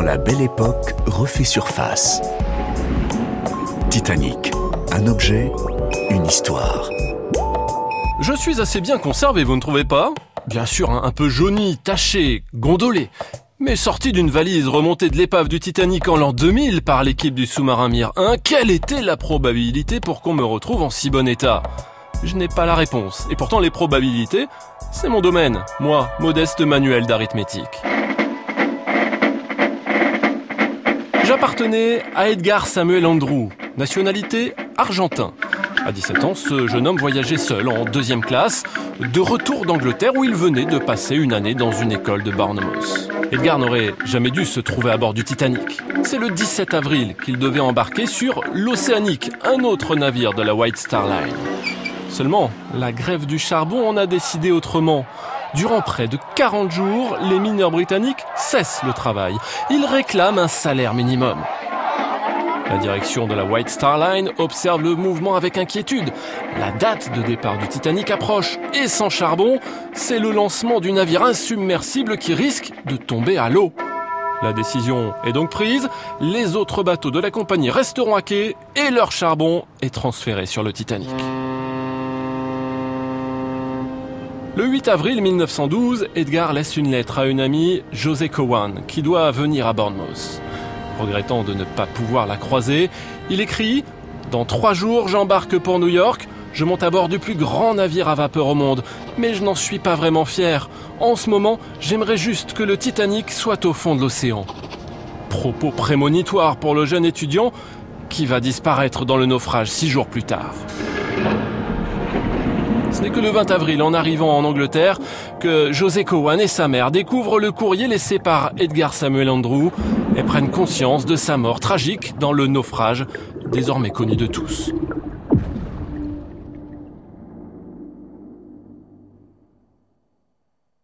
La belle époque refait surface. Titanic, un objet, une histoire. Je suis assez bien conservé, vous ne trouvez pas? Bien sûr, un peu jauni, taché, gondolé. Mais sorti d'une valise remontée de l'épave du Titanic en l'an 2000 par l'équipe du sous-marin Mir 1, quelle était la probabilité pour qu'on me retrouve en si bon état? Je n'ai pas la réponse. Et pourtant, les probabilités, c'est mon domaine. Moi, modeste manuel d'arithmétique. J'appartenais à Edgar Samuel Andrew, nationalité argentin. À 17 ans, ce jeune homme voyageait seul en deuxième classe, de retour d'Angleterre où il venait de passer une année dans une école de Bournemouth. Edgar n'aurait jamais dû se trouver à bord du Titanic. C'est le 17 avril qu'il devait embarquer sur l'Océanique, un autre navire de la White Star Line. Seulement, la grève du charbon en a décidé autrement. Durant près de 40 jours, les mineurs britanniques cessent le travail. Ils réclament un salaire minimum. La direction de la White Star Line observe le mouvement avec inquiétude. La date de départ du Titanic approche et sans charbon, c'est le lancement du navire insubmersible qui risque de tomber à l'eau. La décision est donc prise, les autres bateaux de la compagnie resteront à quai et leur charbon est transféré sur le Titanic. Le 8 avril 1912, Edgar laisse une lettre à une amie, José Cowan, qui doit venir à Bournemouth. Regrettant de ne pas pouvoir la croiser, il écrit Dans trois jours, j'embarque pour New York. Je monte à bord du plus grand navire à vapeur au monde, mais je n'en suis pas vraiment fier. En ce moment, j'aimerais juste que le Titanic soit au fond de l'océan. Propos prémonitoires pour le jeune étudiant qui va disparaître dans le naufrage six jours plus tard. Ce n'est que le 20 avril, en arrivant en Angleterre, que José Cowan et sa mère découvrent le courrier laissé par Edgar Samuel Andrew et prennent conscience de sa mort tragique dans le naufrage, désormais connu de tous.